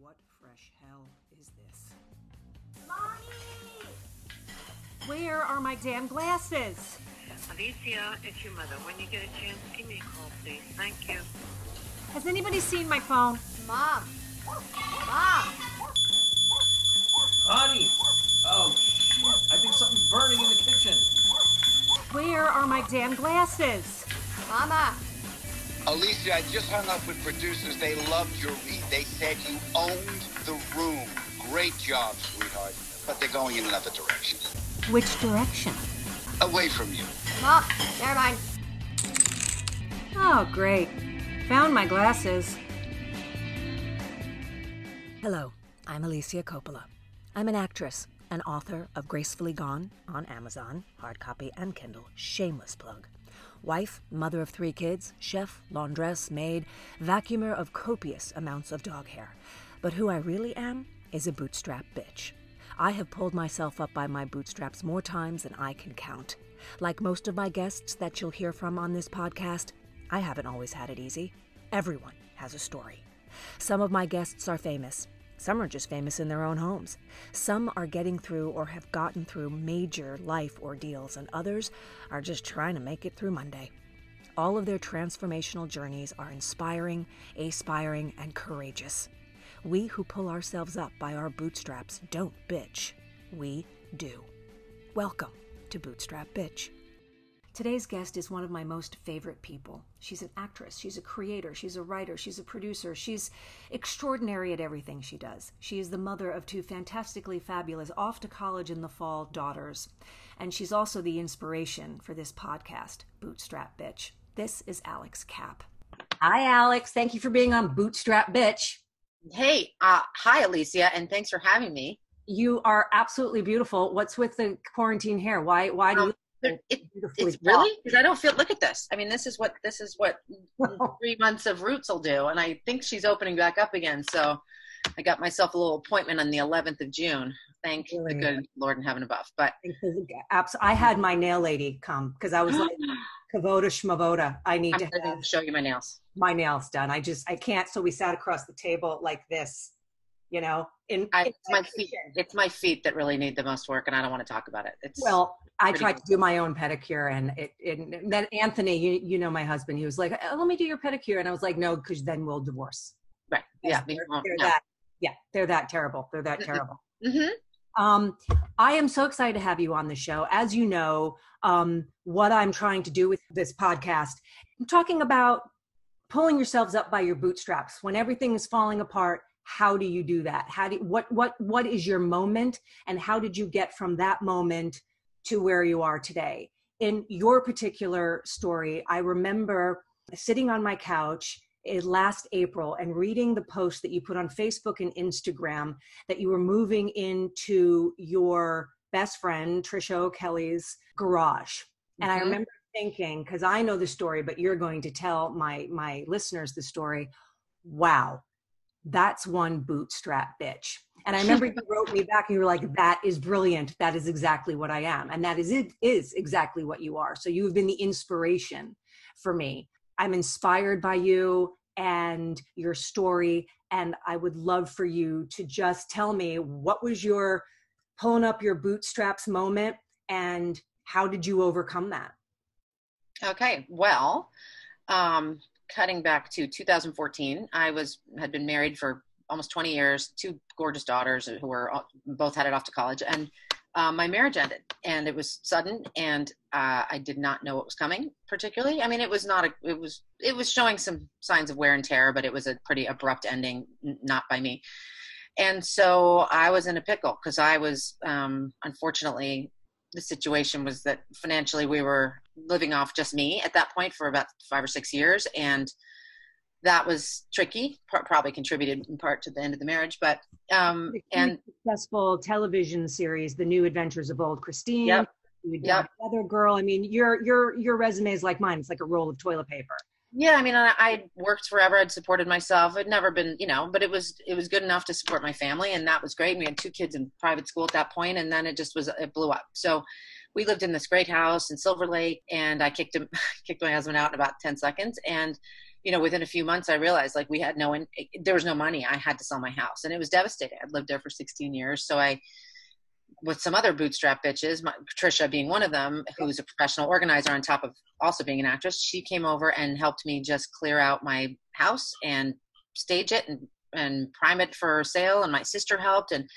What fresh hell is this? Mommy! Where are my damn glasses? Alicia, it's your mother. When you get a chance, give me a call, please. Thank you. Has anybody seen my phone? Mom! Mom! Honey! Oh, shit. I think something's burning in the kitchen. Where are my damn glasses? Mama! Alicia, I just hung up with producers. They loved your read. They said you owned the room. Great job, sweetheart. But they're going in another direction. Which direction? Away from you. Mom! Never mind. Oh, great. Found my glasses. Hello, I'm Alicia Coppola. I'm an actress, an author of Gracefully Gone on Amazon, hard copy and Kindle, shameless plug. Wife, mother of three kids, chef, laundress, maid, vacuumer of copious amounts of dog hair. But who I really am is a bootstrap bitch. I have pulled myself up by my bootstraps more times than I can count. Like most of my guests that you'll hear from on this podcast, I haven't always had it easy. Everyone has a story. Some of my guests are famous. Some are just famous in their own homes. Some are getting through or have gotten through major life ordeals, and others are just trying to make it through Monday. All of their transformational journeys are inspiring, aspiring, and courageous. We who pull ourselves up by our bootstraps don't bitch. We do. Welcome to Bootstrap Bitch. Today's guest is one of my most favorite people. She's an actress, she's a creator, she's a writer, she's a producer, she's extraordinary at everything she does. She is the mother of two fantastically fabulous, off to college in the fall daughters. And she's also the inspiration for this podcast, Bootstrap Bitch. This is Alex Kapp. Hi, Alex. Thank you for being on Bootstrap Bitch. Hey, uh, hi, Alicia, and thanks for having me. You are absolutely beautiful. What's with the quarantine hair? Why? Why do you? Um, It, it- it's really because I don't feel. Look at this. I mean, this is what this is what three months of roots will do, and I think she's opening back up again. So, I got myself a little appointment on the 11th of June. Thank the Really? good Lord in heaven above. But I had my nail lady come because I was like, Kavoda Schmavoda. I need I'm to show you my nails. my nails done. I just I can't. So we sat across the table like this, you know. In, I, in it's my feet. It's my feet that really need the most work, and I don't want to talk about it. It's Well, I tried good. to do my own pedicure, and it. it and then Anthony, you you know my husband. He was like, oh, "Let me do your pedicure," and I was like, "No, because then we'll divorce." right. Yeah. they're, they're no. that. Yeah, they're that terrible. They're that terrible. Mhm. Um, I am so excited to have you on the show. As you know, um, what I'm trying to do with this podcast, I'm talking about pulling yourselves up by your bootstraps when everything is falling apart. How do you do that? How do you, what what what is your moment, and how did you get from that moment to where you are today? In your particular story, I remember sitting on my couch eh, last April and reading the post that you put on Facebook and Instagram that you were moving into your best friend Tricia O'Kelley's garage. And I Mhm. remember thinking, because I know the story, but you're going to tell my my listeners the story. Wow, that's one bootstrap bitch. And I remember you wrote me back and you were like, that is brilliant. That is exactly what I am. And that is it is exactly what you are. So you have been the inspiration for me. I'm inspired by you and your story. And I would love for you to just tell me what was your pulling up your bootstraps moment and how did you overcome that? Okay, well, um, cutting back to 2014, I was had been married for almost 20 years, two gorgeous daughters who were all- both headed off to college, and um, my marriage ended, and it was sudden, and uh, I did not know what was coming. Particularly, I mean, it was not a, it was it was showing some signs of wear and tear, but it was a pretty abrupt ending, n- not by me. And so I was in a pickle because I was um, unfortunately the situation was that financially we were living off just me at that point for about five or six years and that was tricky probably contributed in part to the end of the marriage but um and successful television series, The New Adventures of Old Christine. Yep. Other girl. I mean, your your your resume is like mine. It's like a roll of toilet paper. Yeah i mean I, I worked forever i'd supported myself i'd never been you know but it was it was good enough to support my family and that was great we had two kids in private school at that point and then it just was it blew up so we lived in this great house in silver lake and i kicked him kicked my husband out in about 10 seconds and you know, within a few months, I realized like we had no, in, eh, there was no money. I had to sell my house, and it was devastating. I'd lived there for 16 years, so I, with some other bootstrap bitches, my, Tricia being one of them, who's a professional organizer on top of also being an actress, she came over and helped me just clear out my house and stage it and and prime it for sale. And my sister helped, and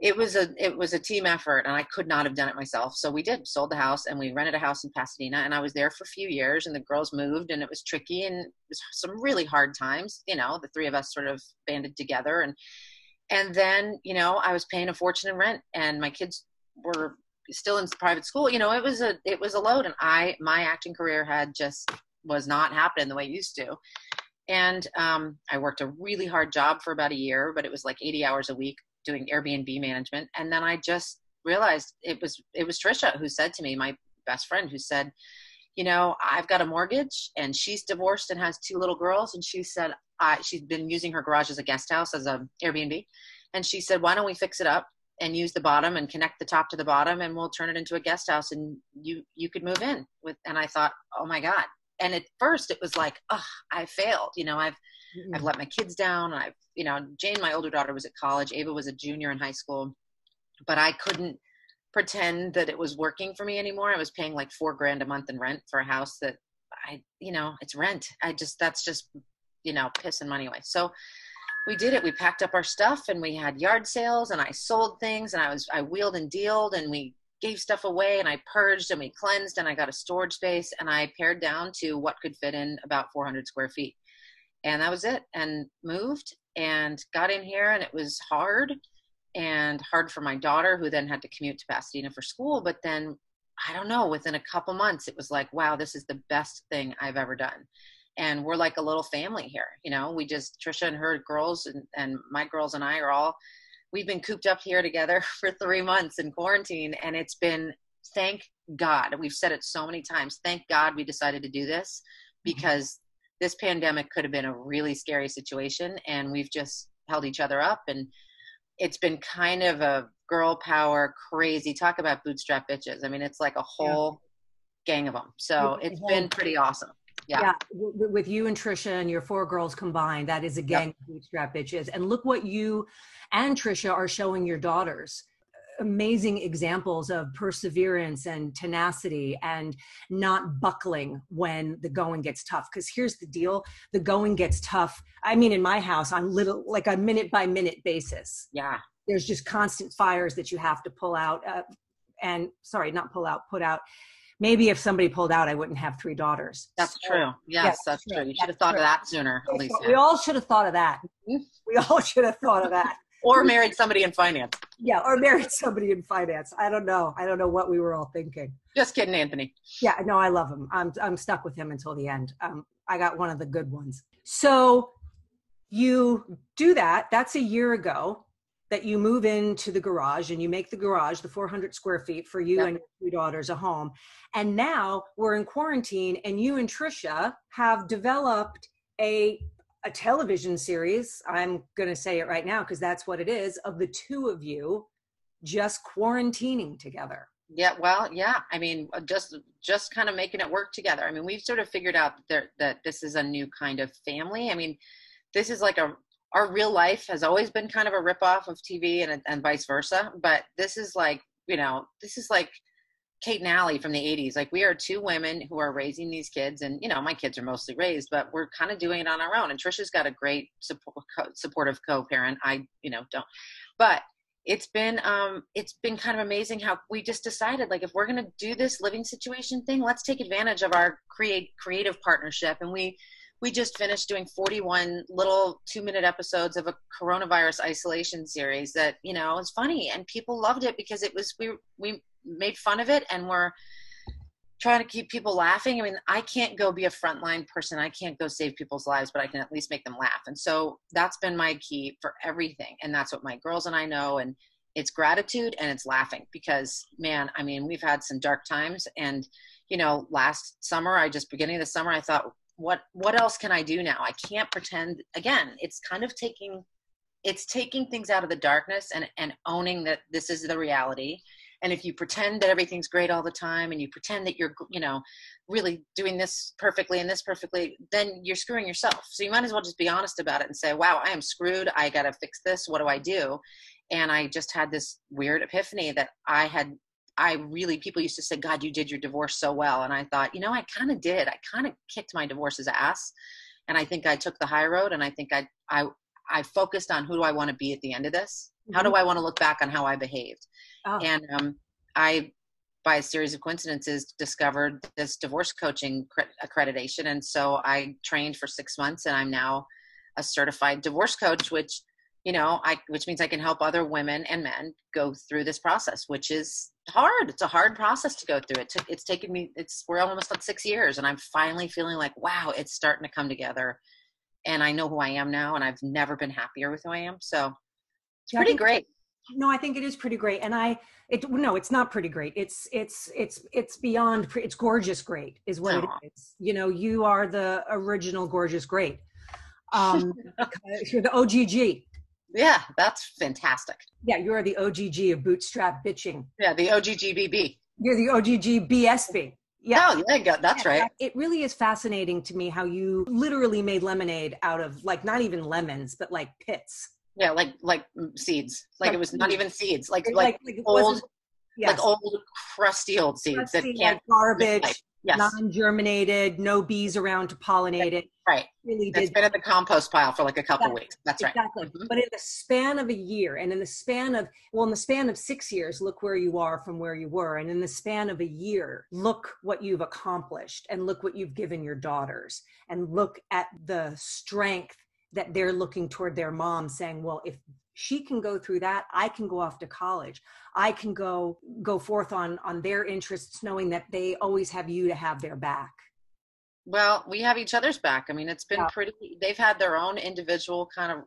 it was a it was a team effort and i could not have done it myself so we did sold the house and we rented a house in pasadena and i was there for a few years and the girls moved and it was tricky and it was some really hard times you know the three of us sort of banded together and and then you know i was paying a fortune in rent and my kids were still in private school you know it was a it was a load and i my acting career had just was not happening the way it used to and um, i worked a really hard job for about a year but it was like 80 hours a week doing Airbnb management. And then I just realized it was it was Tricia who said to me, my best friend, who said, you know, I've got a mortgage and she's divorced and has two little girls. And she said, I, she's been using her garage as a guest house, as a Airbnb. And she said, why don't we fix it up and use the bottom and connect the top to the bottom and we'll turn it into a guest house and you, you could move in with, and I thought, oh my God. And at first it was like, oh, I failed. You know, I've, mm-hmm. I've let my kids down. I've, you know, Jane, my older daughter, was at college. Ava was a junior in high school, but I couldn't pretend that it was working for me anymore. I was paying like four grand a month in rent for a house that I, you know, it's rent. I just, that's just, you know, pissing money away. So we did it. We packed up our stuff and we had yard sales and I sold things and I was, I wheeled and dealed and we gave stuff away and I purged and we cleansed and I got a storage space and I pared down to what could fit in about 400 square feet and that was it and moved and got in here and it was hard and hard for my daughter who then had to commute to pasadena for school but then i don't know within a couple months it was like wow this is the best thing i've ever done and we're like a little family here you know we just tricia and her girls and, and my girls and i are all we've been cooped up here together for three months in quarantine and it's been thank god we've said it so many times thank god we decided to do this mm-hmm. because this pandemic could have been a really scary situation and we've just held each other up and it's been kind of a girl power crazy talk about bootstrap bitches i mean it's like a whole yeah. gang of them so it's been pretty awesome yeah. yeah. with you and tricia and your four girls combined that is a gang yep. of bootstrap bitches and look what you and tricia are showing your daughters amazing examples of perseverance and tenacity and not buckling when the going gets tough because here's the deal the going gets tough i mean in my house on little like a minute by minute basis yeah there's just constant fires that you have to pull out uh, and sorry not pull out put out maybe if somebody pulled out i wouldn't have three daughters that's so, true yes, yes that's, true. you should have thought true. of that sooner Alicia. we all should have thought of that mm-hmm. we all should have thought of that or married somebody in finance. Yeah, or married somebody in finance. I don't know. I don't know what we were all thinking. Just kidding, Anthony. Yeah, no, I love him. I'm I'm stuck with him until the end. Um, I got one of the good ones. So you do that. That's a year ago that you move into the garage and you make the garage the 400 square feet for you yep. and your two daughters a home. And now we're in quarantine, and you and Tricia have developed a a television series i'm going to say it right now because that's what it is of the two of you just quarantining together yeah well yeah i mean uh, just just kind of making it work together i mean we've sort of figured out that, that this is a new kind of family i mean this is like a our real life has always been kind of a rip off of tv and, and vice versa but this is like you know this is like Kate and Allie from the 80s. Like we are two women who are raising these kids, and you know my kids are mostly raised, but we're kind of doing it on our own. And Tricia's got a great support, supportive co-parent. I, you know, don't. But it's been um it's been kind of amazing how we just decided like if we're going to do this living situation thing, let's take advantage of our create creative partnership. And we we just finished doing 41 little two minute episodes of a coronavirus isolation series that you know was funny and people loved it because it was we we made fun of it and we're trying to keep people laughing. I mean, I can't go be a frontline person. I can't go save people's lives, but I can at least make them laugh. And so that's been my key for everything. And that's what my girls and I know. And it's gratitude and it's laughing because man, I mean, we've had some dark times and you know, last summer, I just beginning of the summer, I thought, what what else can I do now? I can't pretend again, it's kind of taking it's taking things out of the darkness and and owning that this is the reality. And if you pretend that everything's great all the time and you pretend that you're you know really doing this perfectly and this perfectly then you're screwing yourself. So you might as well just be honest about it and say wow i am screwed. I got to fix this. What do i do? And i just had this weird epiphany that i had i really people used to say god you did your divorce so well. And i thought you know i kind of did. I kind of kicked my divorce's ass. And i think i took the high road and i think i i i focused on who do i want to be at the end of this? How do i want to look back on how i behaved? Oh. and um, i by a series of coincidences discovered this divorce coaching accreditation. And so i trained for six months and i'm now a certified divorce coach which you know i which means i can help other women and men go through this process which is hard. It's a hard process to go through. It took it's taken me it's we're almost at six years and i'm finally feeling like wow it's starting to come together. And i know who i am now and i've never been happier with who i am. So it's Yeah, pretty great. No i think it is pretty great. And i it no it's not pretty great. It's it's it's it's beyond pre- it's gorgeous great is what Aw. it is. You know you are the original gorgeous great. Um you're the ogg yeah that's fantastic. Yeah you're the ogg of bootstrap bitching. Yeah the oggbb you're the OGGBSB. yeah. Oh yeah that's Yeah, right. It really is fascinating to me how you literally made lemonade out of like not even lemons, but like pits. yeah like like mm, seeds. Like Like it was not even seeds. like Like, like it old yes, like old crusty old seeds that crusty, can't like garbage. Yes non-germinated, no bees around to pollinate it. right Really it's did been in the compost pile for like a couple Exactly. weeks that's right exactly. Mhm. But in the span of a year, and in the span of well, in the span of six years, look where you are from where you were, and in the span of a year, look what you've accomplished, and look what you've given your daughters, and look at the strength that they're looking toward their mom, saying, "Well, if she can go through that, I can go off to college. I can go go forth on on their interests, knowing that they always have you to have their back." well we have each other's back i mean it's been Yeah. pretty they've had their own individual kind of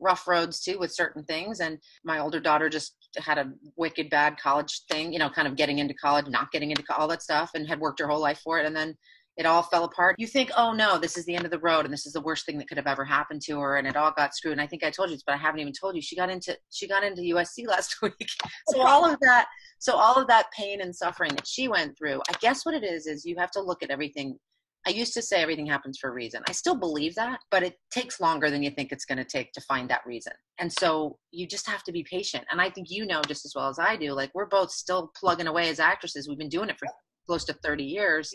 rough roads too with certain things and my older daughter just had a wicked bad college thing you know kind of getting into college not getting into all that stuff and had worked her whole life for it and then it all fell apart you think oh no this is the end of the road and this is the worst thing that could have ever happened to her and it all got screwed and i think i told you this but i haven't even told you she got into she got into usc last week so all of that so all of that pain and suffering that she went through i guess what it is is you have to look at everything I used to say everything happens for a reason. I still believe that, but it takes longer than you think it's going to take to find that reason. And so you just have to be patient. And I think you know just as well as I do, like we're both still plugging away as actresses. We've been doing it for close to 30 years.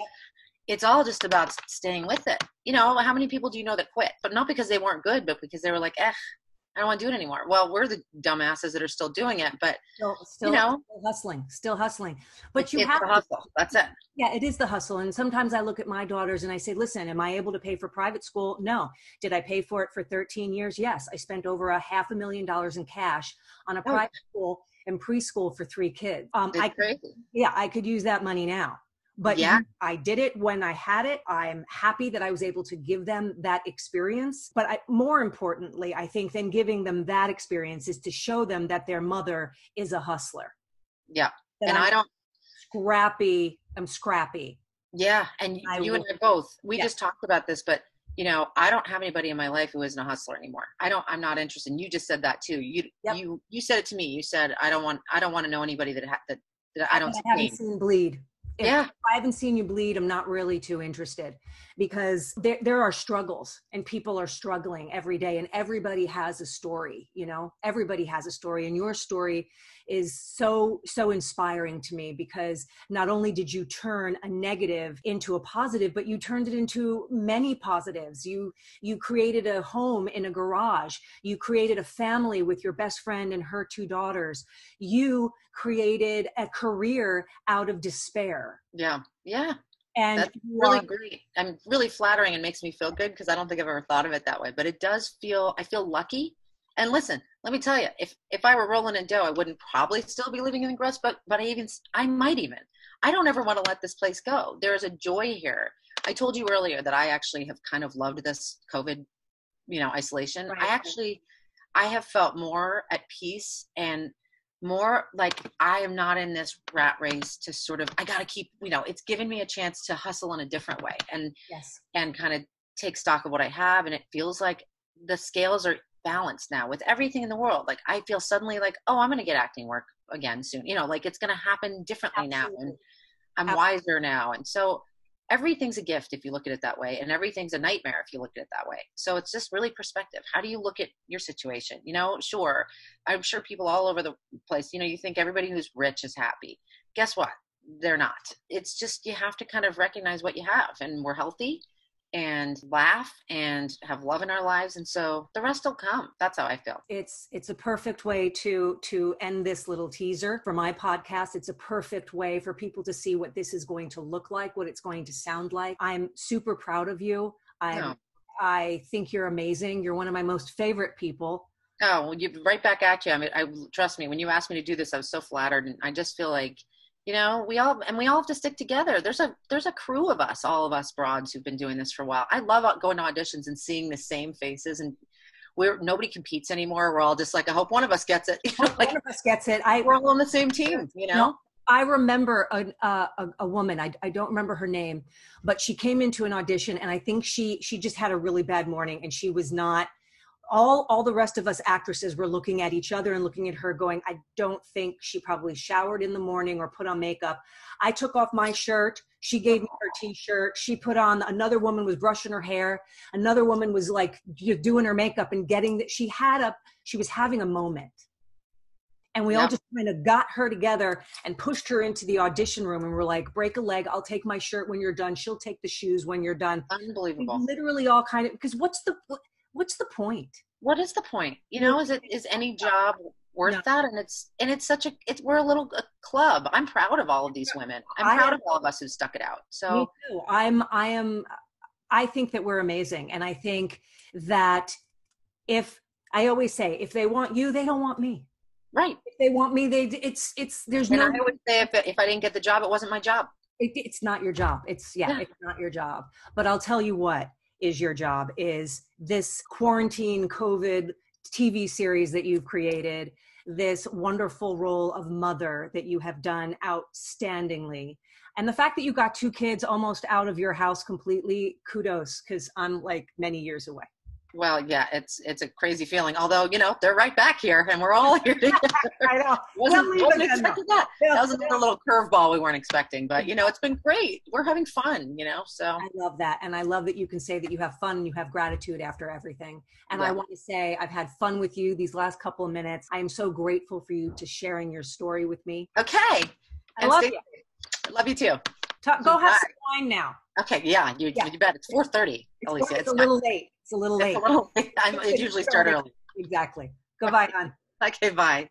It's all just about staying with it. You know, how many people do you know that quit? But not because they weren't good, but because they were like, eh, I don't want to do it anymore. Well, we're the dumbasses that are still doing it, but Still, still, know. still hustling, still hustling. But you it's have the to hustle. That's it. Yeah, it is the hustle. And sometimes I look at my daughters and I say, listen, am I able to pay for private school? No. Did I pay for it for 13 years? Yes. I spent over a half a million dollars in cash on a Oh. private school and preschool for three kids. Um, It's I, crazy. yeah, I could use that money now. But Yeah. I did it when I had it. I'm happy that I was able to give them that experience. But I, more importantly, I think than giving them that experience is to show them that their mother is a hustler. Yeah. That And I'm I don't scrappy. I'm scrappy. Yeah, and you and I both. We Yeah. just talked about this, but you know, I don't have anybody in my life who isn't a hustler anymore. I don't. I'm not interested. And you just said that too. You Yep. you you said it to me. You said I don't want I don't want to know anybody that ha- that, that I don't I haven't seen bleed. If Yeah, I haven't seen you bleed, I'm not really too interested because there there are struggles and people are struggling every day and everybody has a story, you know. Everybody has a story and your story is so so inspiring to me because not only did you turn a negative into a positive but you turned it into many positives. You you created a home in a garage. You created a family with your best friend and her two daughters. You created a career out of despair. yeah, yeah. And That's really are- great. I'm really flattering and makes me feel good because I don't think I've ever thought of it that way. But it does feel I feel lucky. And listen, let me tell you, if if I were rolling in dough, I wouldn't probably still be living in the grass. But but I even I might even. I don't ever want to let this place go. There is a joy here. I told you earlier that I actually have kind of loved this COVID, you know, isolation. Right. I actually I have felt more at peace and more like I am not in this rat race to sort of I got to keep, you know, it's given me a chance to hustle in a different way and yes. and kind of take stock of what I have and it feels like the scales are balanced now with everything in the world. Like I feel suddenly like, oh, I'm going to get acting work. again soon. You know, like it's going to happen differently now, and I'm Ab- wiser now, and so everything's a gift if you look at it that way, and everything's a nightmare if you look at it that way. So it's just really perspective. How do you look at your situation? You know, sure, I'm sure people all over the place. You know, you think everybody who's rich is happy. Guess what? They're not. It's just you have to kind of recognize what you have, and we're healthy and laugh and have love in our lives and so the rest will come. That's how i feel. It's it's a perfect way to to end this little teaser for my podcast. It's a perfect way for people to see what this is going to look like what it's going to sound like. I'm super proud of you. I No. i think you're amazing. You're one of my most favorite people. Oh well, you right back at you. I mean i trust me when you asked me to do this i was so flattered and i just feel like you know we all and we all have to stick together there's a there's a crew of us all of us broads who've been doing this for a while i love going to auditions and seeing the same faces and we're nobody competes anymore we're all just like i hope one of us gets it like one of us gets it i we're all on the same team you know No, I remember a, uh, a a woman. I, I don't remember her name, but she came into an audition, and I think she she just had a really bad morning, and she was not. All all the rest of us actresses were looking at each other and looking at her, going, "I don't think she probably showered in the morning or put on makeup." I took off my shirt. She gave me her t-shirt. She put on. Another woman was brushing her hair. Another woman was like doing her makeup and getting that. She had a. She was having a moment and we all just kind of got her together and pushed her into the audition room and we're like break a leg i'll take my shirt when you're done she'll take the shoes when you're done we unbelievable literally all kind of because what's the what's the point? What is the point? You know is it is any job worth No. that? And it's and it's such a it's we're a little a club. I'm proud of all of these women. I'm I proud am- of all of us who stuck it out. Me so too. i'm i am i think that we're amazing. And i think that if i always say if they want you they don't want me. Right. If they want me they it's it's there's and no i would say if, if i didn't get the job it wasn't my job. It, it's not your job. It's yeah, Yeah. it's not your job. But i'll tell you what is your job is this quarantine covid tv series that you've created this wonderful role of mother that you have done outstandingly. And the fact that you got two kids almost out of your house completely kudos because i'm like many years away well yeah it's it's a crazy feeling although you know they're right back here and we're all here together i know wasn't, wasn't expecting that Yeah. that was another little curveball we weren't expecting but you know it's been great we're having fun you know so I love that. And I love that you can say that you have fun and you have gratitude after everything. And I want to say I've had fun with you these last couple of minutes. I am so grateful for you to sharing your story with me. okay I And love stay- you. I love you too Ta- go have Bye. some wine now. okay yeah you, Yeah. you bet it's 4.30 It's, Alicia. it's a little late. It's a little late. It's a little late. I'm, it usually start early. early. Exactly. Goodbye, hon. Okay, bye.